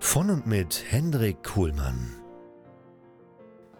Von und mit Hendrik Kuhlmann.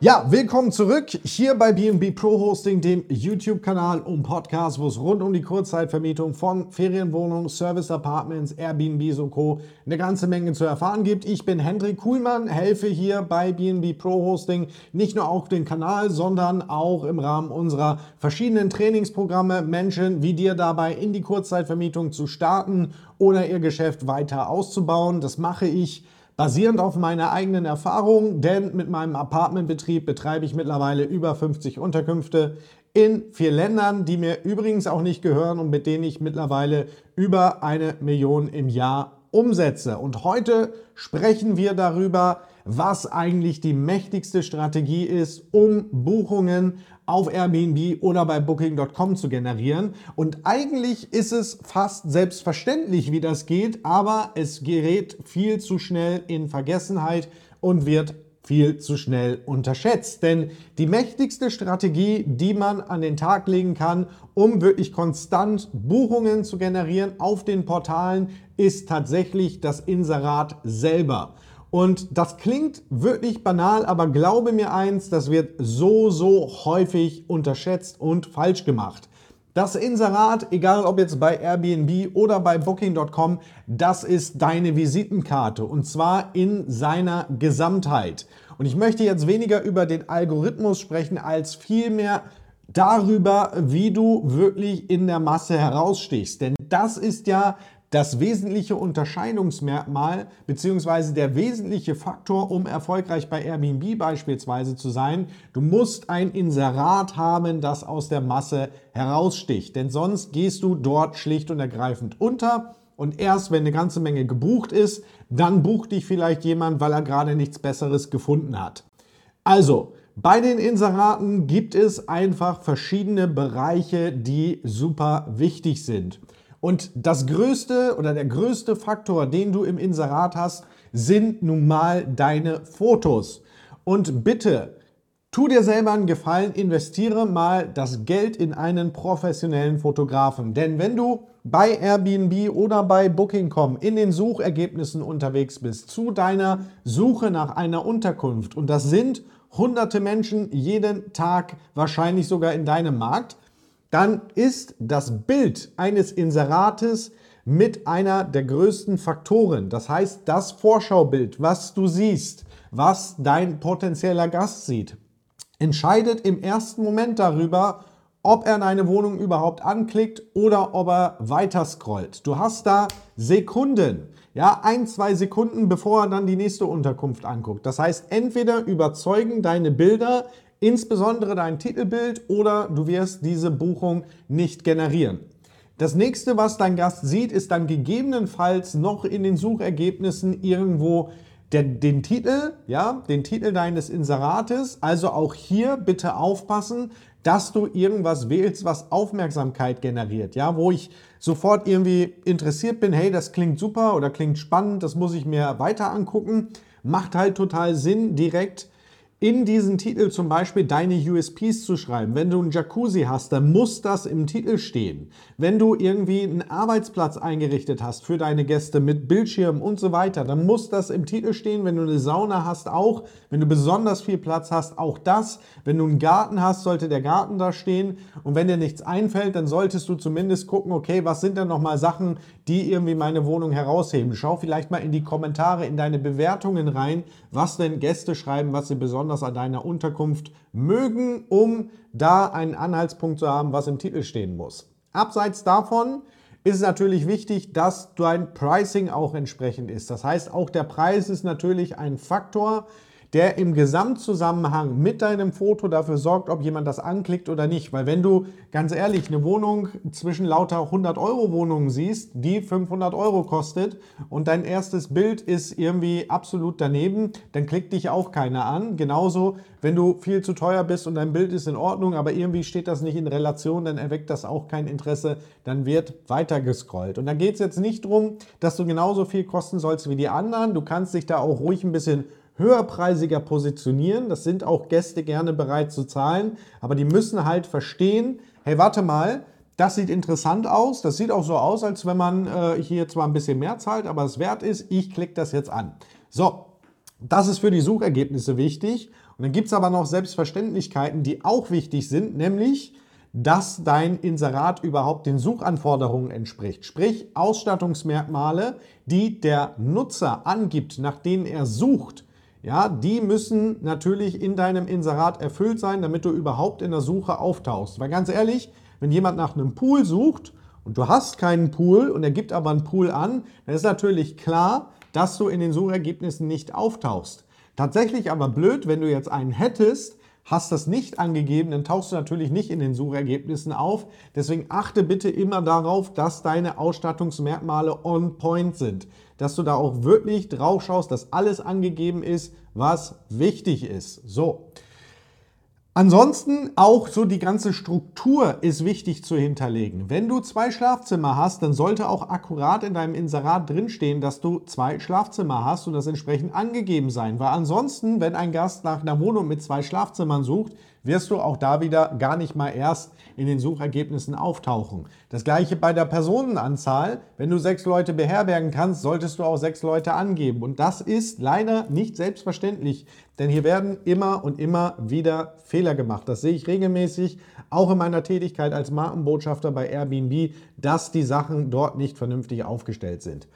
Ja, willkommen zurück hier bei BNB Pro Hosting, dem YouTube-Kanal und Podcast, wo es rund um die Kurzzeitvermietung von Ferienwohnungen, Service Apartments, Airbnb und Co. eine ganze Menge zu erfahren gibt. Ich bin Hendrik Kuhlmann, helfe hier bei BNB Pro Hosting nicht nur auf den Kanal, sondern auch im Rahmen unserer verschiedenen Trainingsprogramme Menschen wie dir dabei in die Kurzzeitvermietung zu starten oder ihr Geschäft weiter auszubauen. Das mache ich Basierend auf meiner eigenen Erfahrung, denn mit meinem Apartmentbetrieb betreibe ich mittlerweile über 50 Unterkünfte in vier Ländern, die mir übrigens auch nicht gehören und mit denen ich mittlerweile über eine Million im Jahr umsetze. Und heute sprechen wir darüber, was eigentlich die mächtigste Strategie ist, um Buchungen auf Airbnb oder bei Booking.com zu generieren. Und eigentlich ist es fast selbstverständlich, wie das geht, aber es gerät viel zu schnell in Vergessenheit und wird viel zu schnell unterschätzt. Denn die mächtigste Strategie, die man an den Tag legen kann, um wirklich konstant Buchungen zu generieren auf den Portalen, ist tatsächlich das Inserat selber. Und das klingt wirklich banal, aber glaube mir eins, das wird so, so häufig unterschätzt und falsch gemacht. Das Inserat, egal ob jetzt bei Airbnb oder bei Booking.com, das ist deine Visitenkarte und zwar in seiner Gesamtheit. Und ich möchte jetzt weniger über den Algorithmus sprechen, als vielmehr darüber, wie du wirklich in der Masse herausstichst. Denn das ist ja das wesentliche Unterscheidungsmerkmal bzw. der wesentliche Faktor, um erfolgreich bei Airbnb beispielsweise zu sein. Du musst ein Inserat haben, das aus der Masse heraussticht, denn sonst gehst du dort schlicht und ergreifend unter. Und erst wenn eine ganze Menge gebucht ist, dann bucht dich vielleicht jemand, weil er gerade nichts Besseres gefunden hat. Also, bei den Inseraten gibt es einfach verschiedene Bereiche, die super wichtig sind. Und das größte oder der größte Faktor, den du im Inserat hast, sind nun mal deine Fotos. Und bitte, tu dir selber einen Gefallen, investiere mal das Geld in einen professionellen Fotografen. Denn wenn du bei Airbnb oder bei Booking.com in den Suchergebnissen unterwegs bist zu deiner Suche nach einer Unterkunft und das sind hunderte Menschen jeden Tag wahrscheinlich sogar in deinem Markt, dann ist das Bild eines Inserates mit einer der größten Faktoren. Das heißt, das Vorschaubild, was du siehst, was dein potenzieller Gast sieht, entscheidet im ersten Moment darüber, ob er deine Wohnung überhaupt anklickt oder ob er weiter scrollt. Du hast da Sekunden, ja, ein, zwei Sekunden, bevor er dann die nächste Unterkunft anguckt. Das heißt, entweder überzeugen deine Bilder insbesondere dein Titelbild oder du wirst diese Buchung nicht generieren. Das nächste, was dein Gast sieht, ist dann gegebenenfalls noch in den Suchergebnissen irgendwo der, den Titel, ja, den Titel deines Inserates. Also auch hier bitte aufpassen, dass du irgendwas wählst, was Aufmerksamkeit generiert, ja, wo ich sofort irgendwie interessiert bin, hey, das klingt super oder klingt spannend, das muss ich mir weiter angucken. Macht halt total Sinn, direkt in diesen Titel zum Beispiel deine USPs zu schreiben. Wenn du einen Jacuzzi hast, dann muss das im Titel stehen. Wenn du irgendwie einen Arbeitsplatz eingerichtet hast für deine Gäste mit Bildschirm und so weiter, dann muss das im Titel stehen. Wenn du eine Sauna hast, auch. Wenn du besonders viel Platz hast, auch das. Wenn du einen Garten hast, sollte der Garten da stehen. Und wenn dir nichts einfällt, dann solltest du zumindest gucken, okay, was sind denn nochmal Sachen, die irgendwie meine Wohnung herausheben. Schau vielleicht mal in die Kommentare, in deine Bewertungen rein, was denn Gäste schreiben, was sie besonders besonders an deiner Unterkunft mögen, um da einen Anhaltspunkt zu haben, was im Titel stehen muss. Abseits davon ist es natürlich wichtig, dass dein Pricing auch entsprechend ist. Das heißt, auch der Preis ist natürlich ein Faktor, der im Gesamtzusammenhang mit deinem Foto dafür sorgt, ob jemand das anklickt oder nicht. Weil wenn du ganz ehrlich eine Wohnung zwischen lauter 100 Euro Wohnungen siehst, die 500 Euro kostet und dein erstes Bild ist irgendwie absolut daneben, dann klickt dich auch keiner an. Genauso, wenn du viel zu teuer bist und dein Bild ist in Ordnung, aber irgendwie steht das nicht in Relation, dann erweckt das auch kein Interesse, dann wird weiter gescrollt. Und da geht es jetzt nicht darum, dass du genauso viel kosten sollst wie die anderen. Du kannst dich da auch ruhig ein bisschen höherpreisiger positionieren. Das sind auch Gäste gerne bereit zu zahlen. Aber die müssen halt verstehen, hey, warte mal, das sieht interessant aus. Das sieht auch so aus, als wenn man äh, hier zwar ein bisschen mehr zahlt, aber es wert ist, ich klicke das jetzt an. So, das ist für die Suchergebnisse wichtig. Und dann gibt es aber noch Selbstverständlichkeiten, die auch wichtig sind, nämlich, dass dein Inserat überhaupt den Suchanforderungen entspricht. Sprich, Ausstattungsmerkmale, die der Nutzer angibt, nach denen er sucht, ja, die müssen natürlich in deinem Inserat erfüllt sein, damit du überhaupt in der Suche auftauchst. Weil ganz ehrlich, wenn jemand nach einem Pool sucht und du hast keinen Pool und er gibt aber einen Pool an, dann ist natürlich klar, dass du in den Suchergebnissen nicht auftauchst. Tatsächlich aber blöd, wenn du jetzt einen hättest, hast das nicht angegeben, dann tauchst du natürlich nicht in den Suchergebnissen auf. Deswegen achte bitte immer darauf, dass deine Ausstattungsmerkmale on point sind. Dass du da auch wirklich drauf schaust, dass alles angegeben ist, was wichtig ist. So. Ansonsten auch so die ganze Struktur ist wichtig zu hinterlegen. Wenn du zwei Schlafzimmer hast, dann sollte auch akkurat in deinem Inserat drinstehen, dass du zwei Schlafzimmer hast und das entsprechend angegeben sein. Weil ansonsten, wenn ein Gast nach einer Wohnung mit zwei Schlafzimmern sucht, wirst du auch da wieder gar nicht mal erst in den Suchergebnissen auftauchen. Das gleiche bei der Personenanzahl. Wenn du sechs Leute beherbergen kannst, solltest du auch sechs Leute angeben. Und das ist leider nicht selbstverständlich, denn hier werden immer und immer wieder Fehler gemacht. Das sehe ich regelmäßig, auch in meiner Tätigkeit als Markenbotschafter bei Airbnb, dass die Sachen dort nicht vernünftig aufgestellt sind.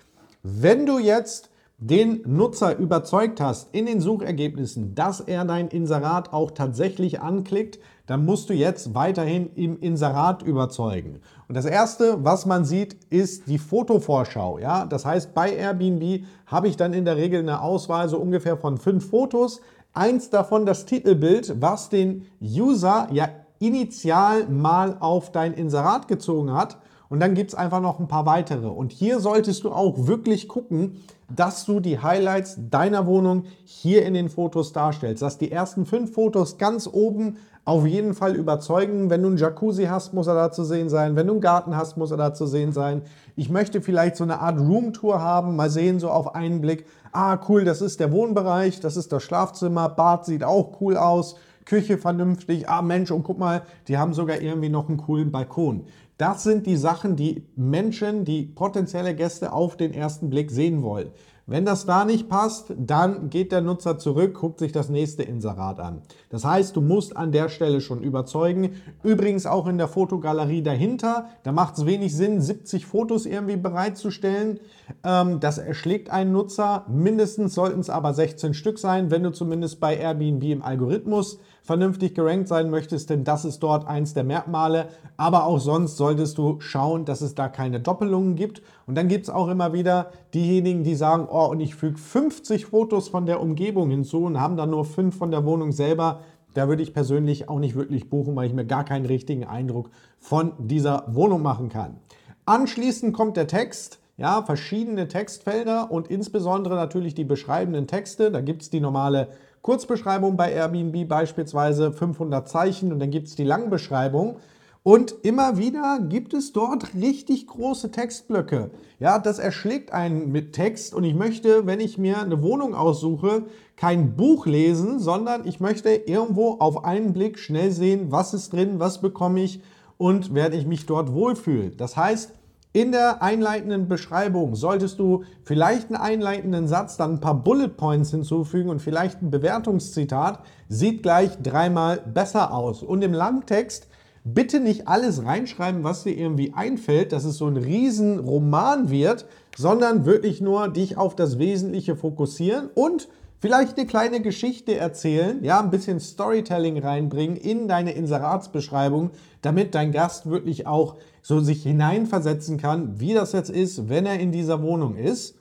Wenn du jetzt den Nutzer überzeugt hast in den Suchergebnissen, dass er dein Inserat auch tatsächlich anklickt, dann musst du jetzt weiterhin im Inserat überzeugen. Und das erste, was man sieht, ist die Fotovorschau. Ja, das heißt, bei Airbnb habe ich dann in der Regel eine Auswahl so ungefähr von fünf Fotos. Eins davon das Titelbild, was den User ja initial mal auf dein Inserat gezogen hat. Und dann gibt es einfach noch ein paar weitere. Und hier solltest du auch wirklich gucken, dass du die Highlights deiner Wohnung hier in den Fotos darstellst. Dass die ersten fünf Fotos ganz oben auf jeden Fall überzeugen. Wenn du einen Jacuzzi hast, muss er da zu sehen sein. Wenn du einen Garten hast, muss er da zu sehen sein. Ich möchte vielleicht so eine Art Roomtour haben, mal sehen, so auf einen Blick. Ah, cool, das ist der Wohnbereich, das ist das Schlafzimmer, Bad sieht auch cool aus. Küche vernünftig. Ah Mensch, und guck mal, die haben sogar irgendwie noch einen coolen Balkon. Das sind die Sachen, die Menschen, die potenzielle Gäste auf den ersten Blick sehen wollen. Wenn das da nicht passt, dann geht der Nutzer zurück, guckt sich das nächste Inserat an. Das heißt, du musst an der Stelle schon überzeugen. Übrigens auch in der Fotogalerie dahinter. Da macht es wenig Sinn, 70 Fotos irgendwie bereitzustellen. Ähm, das erschlägt einen Nutzer. Mindestens sollten es aber 16 Stück sein, wenn du zumindest bei Airbnb im Algorithmus vernünftig gerankt sein möchtest, denn das ist dort eins der Merkmale. Aber auch sonst solltest du schauen, dass es da keine Doppelungen gibt. Und dann gibt es auch immer wieder diejenigen, die sagen, oh, und ich füge 50 Fotos von der Umgebung hinzu und haben dann nur fünf von der Wohnung selber. Da würde ich persönlich auch nicht wirklich buchen, weil ich mir gar keinen richtigen Eindruck von dieser Wohnung machen kann. Anschließend kommt der Text. Ja, verschiedene Textfelder und insbesondere natürlich die beschreibenden Texte. Da gibt es die normale Kurzbeschreibung bei Airbnb beispielsweise 500 Zeichen und dann gibt es die Langbeschreibung. Und immer wieder gibt es dort richtig große Textblöcke. Ja, das erschlägt einen mit Text und ich möchte, wenn ich mir eine Wohnung aussuche, kein Buch lesen, sondern ich möchte irgendwo auf einen Blick schnell sehen, was ist drin, was bekomme ich und werde ich mich dort wohlfühlen. Das heißt, in der einleitenden Beschreibung solltest du vielleicht einen einleitenden Satz, dann ein paar Bullet Points hinzufügen und vielleicht ein Bewertungszitat. Sieht gleich dreimal besser aus. Und im Langtext bitte nicht alles reinschreiben, was dir irgendwie einfällt, dass es so ein Riesenroman wird, sondern wirklich nur dich auf das Wesentliche fokussieren und Vielleicht eine kleine Geschichte erzählen, ja, ein bisschen Storytelling reinbringen in deine Inseratsbeschreibung, damit dein Gast wirklich auch so sich hineinversetzen kann, wie das jetzt ist, wenn er in dieser Wohnung ist.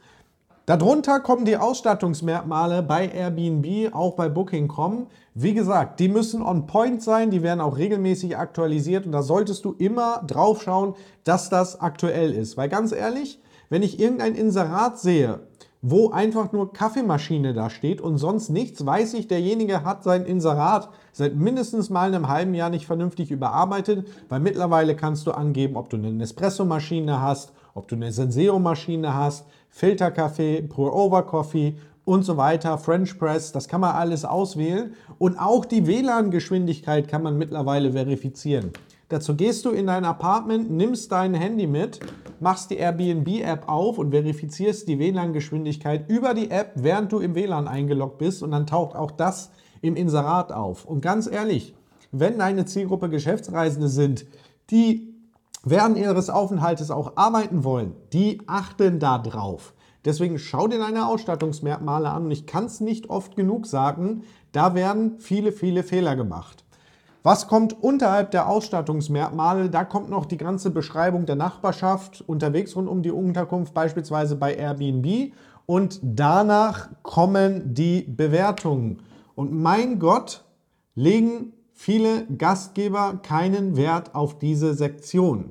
Darunter kommen die Ausstattungsmerkmale bei Airbnb, auch bei Booking.com. Wie gesagt, die müssen on point sein, die werden auch regelmäßig aktualisiert und da solltest du immer drauf schauen, dass das aktuell ist. Weil ganz ehrlich, wenn ich irgendein Inserat sehe, wo einfach nur Kaffeemaschine da steht und sonst nichts, weiß ich, derjenige hat sein Inserat seit mindestens mal einem halben Jahr nicht vernünftig überarbeitet, weil mittlerweile kannst du angeben, ob du eine Nespresso-Maschine hast, ob du eine Senseo-Maschine hast, Filterkaffee, Pour-Over-Coffee und so weiter, French Press, das kann man alles auswählen und auch die WLAN-Geschwindigkeit kann man mittlerweile verifizieren. Dazu gehst du in dein Apartment, nimmst dein Handy mit, machst die Airbnb-App auf und verifizierst die WLAN-Geschwindigkeit über die App, während du im WLAN eingeloggt bist und dann taucht auch das im Inserat auf. Und ganz ehrlich, wenn deine Zielgruppe Geschäftsreisende sind, die während ihres Aufenthaltes auch arbeiten wollen, die achten da drauf. Deswegen schau dir deine Ausstattungsmerkmale an und ich kann es nicht oft genug sagen, da werden viele, viele Fehler gemacht. Was kommt unterhalb der Ausstattungsmerkmale? Da kommt noch die ganze Beschreibung der Nachbarschaft unterwegs rund um die Unterkunft, beispielsweise bei Airbnb. Und danach kommen die Bewertungen. Und mein Gott, legen viele Gastgeber keinen Wert auf diese Sektion.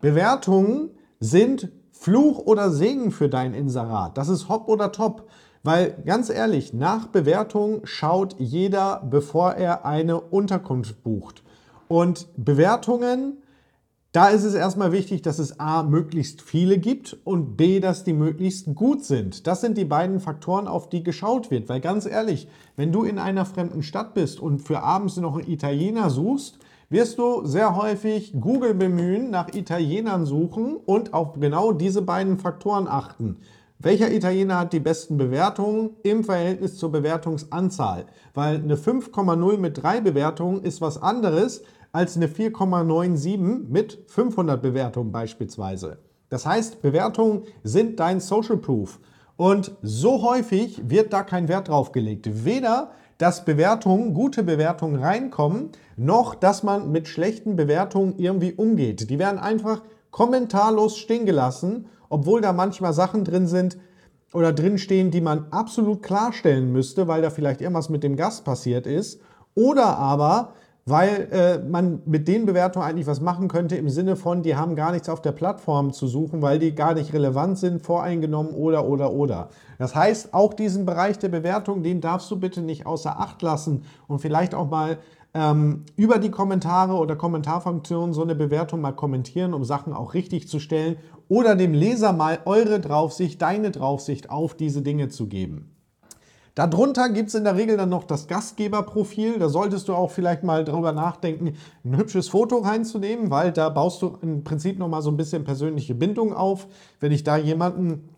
Bewertungen sind Fluch oder Segen für dein Inserat. Das ist hopp oder top. Weil ganz ehrlich, nach Bewertung schaut jeder, bevor er eine Unterkunft bucht. Und Bewertungen, da ist es erstmal wichtig, dass es A, möglichst viele gibt und B, dass die möglichst gut sind. Das sind die beiden Faktoren, auf die geschaut wird. Weil ganz ehrlich, wenn du in einer fremden Stadt bist und für abends noch einen Italiener suchst, wirst du sehr häufig Google bemühen, nach Italienern suchen und auf genau diese beiden Faktoren achten. Welcher Italiener hat die besten Bewertungen im Verhältnis zur Bewertungsanzahl? Weil eine 5,0 mit 3 Bewertungen ist was anderes als eine 4,97 mit 500 Bewertungen beispielsweise. Das heißt, Bewertungen sind dein Social Proof. Und so häufig wird da kein Wert drauf gelegt. Weder dass Bewertungen, gute Bewertungen reinkommen, noch dass man mit schlechten Bewertungen irgendwie umgeht. Die werden einfach kommentarlos stehen gelassen, obwohl da manchmal Sachen drin sind oder drin stehen, die man absolut klarstellen müsste, weil da vielleicht irgendwas mit dem Gast passiert ist. Oder aber weil äh, man mit den Bewertungen eigentlich was machen könnte im Sinne von, die haben gar nichts auf der Plattform zu suchen, weil die gar nicht relevant sind, voreingenommen oder oder oder. Das heißt, auch diesen Bereich der Bewertung, den darfst du bitte nicht außer Acht lassen und vielleicht auch mal ähm, über die Kommentare oder Kommentarfunktion so eine Bewertung mal kommentieren, um Sachen auch richtig zu stellen oder dem Leser mal eure Draufsicht, deine Draufsicht auf diese Dinge zu geben. Darunter gibt es in der Regel dann noch das Gastgeberprofil. Da solltest du auch vielleicht mal darüber nachdenken, ein hübsches Foto reinzunehmen, weil da baust du im Prinzip nochmal so ein bisschen persönliche Bindung auf. Wenn ich da jemanden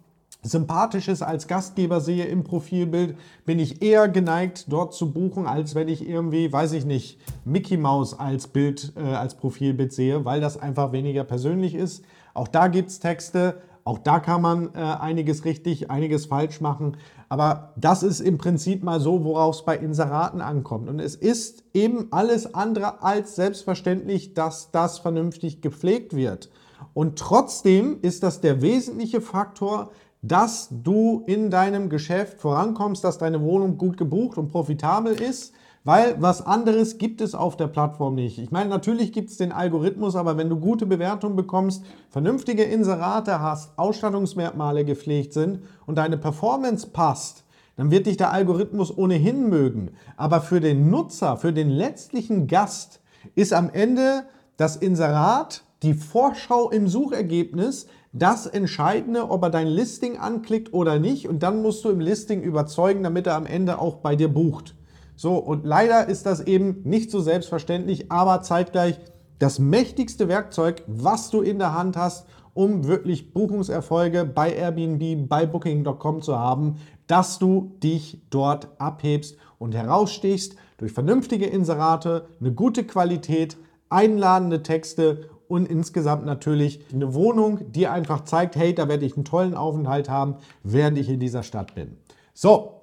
Sympathisches als Gastgeber sehe im Profilbild, bin ich eher geneigt, dort zu buchen, als wenn ich irgendwie, weiß ich nicht, Mickey Mouse als Bild, äh, als Profilbild sehe, weil das einfach weniger persönlich ist. Auch da gibt es Texte, auch da kann man äh, einiges richtig, einiges falsch machen. Aber das ist im Prinzip mal so, worauf es bei Inseraten ankommt. Und es ist eben alles andere als selbstverständlich, dass das vernünftig gepflegt wird. Und trotzdem ist das der wesentliche Faktor, dass du in deinem Geschäft vorankommst, dass deine Wohnung gut gebucht und profitabel ist weil was anderes gibt es auf der Plattform nicht. Ich meine, natürlich gibt es den Algorithmus, aber wenn du gute Bewertungen bekommst, vernünftige Inserate hast, Ausstattungsmerkmale gepflegt sind und deine Performance passt, dann wird dich der Algorithmus ohnehin mögen. Aber für den Nutzer, für den letztlichen Gast ist am Ende das Inserat, die Vorschau im Suchergebnis, das Entscheidende, ob er dein Listing anklickt oder nicht. Und dann musst du im Listing überzeugen, damit er am Ende auch bei dir bucht. So, und leider ist das eben nicht so selbstverständlich, aber zeitgleich das mächtigste Werkzeug, was du in der Hand hast, um wirklich Buchungserfolge bei Airbnb, bei Booking.com zu haben, dass du dich dort abhebst und herausstichst durch vernünftige Inserate, eine gute Qualität, einladende Texte und insgesamt natürlich eine Wohnung, die einfach zeigt, hey, da werde ich einen tollen Aufenthalt haben, während ich in dieser Stadt bin. So,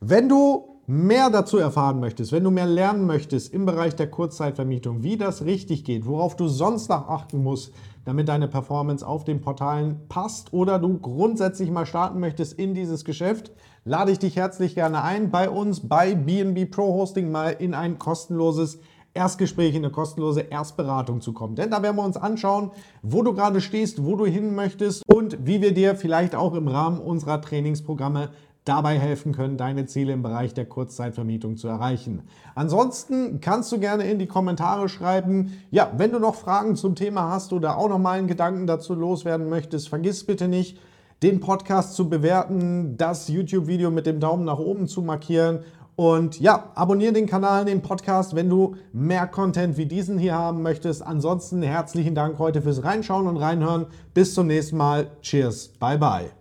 Wenn du mehr dazu erfahren möchtest, wenn du mehr lernen möchtest im Bereich der Kurzzeitvermietung, wie das richtig geht, worauf du sonst noch achten musst, damit deine Performance auf den Portalen passt oder du grundsätzlich mal starten möchtest in dieses Geschäft, lade ich dich herzlich gerne ein, bei uns bei BNB Pro Hosting mal in ein kostenloses Erstgespräch, in eine kostenlose Erstberatung zu kommen. Denn da werden wir uns anschauen, wo du gerade stehst, wo du hin möchtest und wie wir dir vielleicht auch im Rahmen unserer Trainingsprogramme dabei helfen können, deine Ziele im Bereich der Kurzzeitvermietung zu erreichen. Ansonsten kannst du gerne in die Kommentare schreiben, ja, wenn du noch Fragen zum Thema hast oder auch noch mal einen Gedanken dazu loswerden möchtest, vergiss bitte nicht, den Podcast zu bewerten, das YouTube-Video mit dem Daumen nach oben zu markieren und ja, abonniere den Kanal, den Podcast, wenn du mehr Content wie diesen hier haben möchtest. Ansonsten herzlichen Dank heute fürs Reinschauen und Reinhören. Bis zum nächsten Mal. Cheers. Bye bye.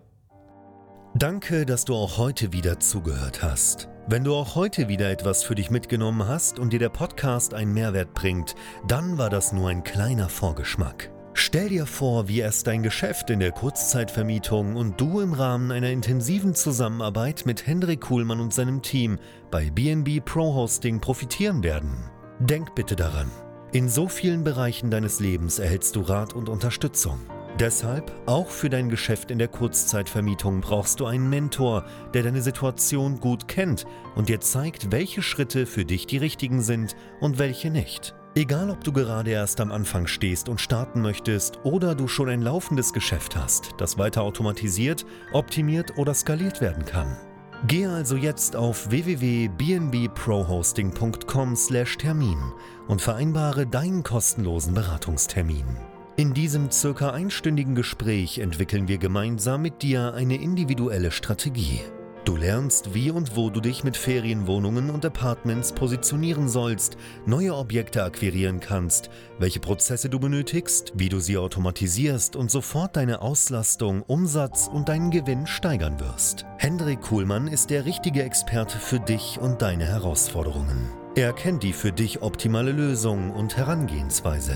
Danke, dass du auch heute wieder zugehört hast. Wenn du auch heute wieder etwas für dich mitgenommen hast und dir der Podcast einen Mehrwert bringt, dann war das nur ein kleiner Vorgeschmack. Stell dir vor, wie erst dein Geschäft in der Kurzzeitvermietung und du im Rahmen einer intensiven Zusammenarbeit mit Hendrik Kuhlmann und seinem Team bei BNB Pro Hosting profitieren werden. Denk bitte daran. In so vielen Bereichen deines Lebens erhältst du Rat und Unterstützung. Deshalb, auch für dein Geschäft in der Kurzzeitvermietung brauchst du einen Mentor, der deine Situation gut kennt und dir zeigt, welche Schritte für dich die richtigen sind und welche nicht. Egal ob du gerade erst am Anfang stehst und starten möchtest oder du schon ein laufendes Geschäft hast, das weiter automatisiert, optimiert oder skaliert werden kann. Gehe also jetzt auf www.bnbprohosting.com/termin und vereinbare deinen kostenlosen Beratungstermin. In diesem circa einstündigen Gespräch entwickeln wir gemeinsam mit dir eine individuelle Strategie. Du lernst, wie und wo du dich mit Ferienwohnungen und Apartments positionieren sollst, neue Objekte akquirieren kannst, welche Prozesse du benötigst, wie du sie automatisierst und sofort deine Auslastung, Umsatz und deinen Gewinn steigern wirst. Hendrik Kuhlmann ist der richtige Experte für dich und deine Herausforderungen. Er kennt die für dich optimale Lösung und Herangehensweise.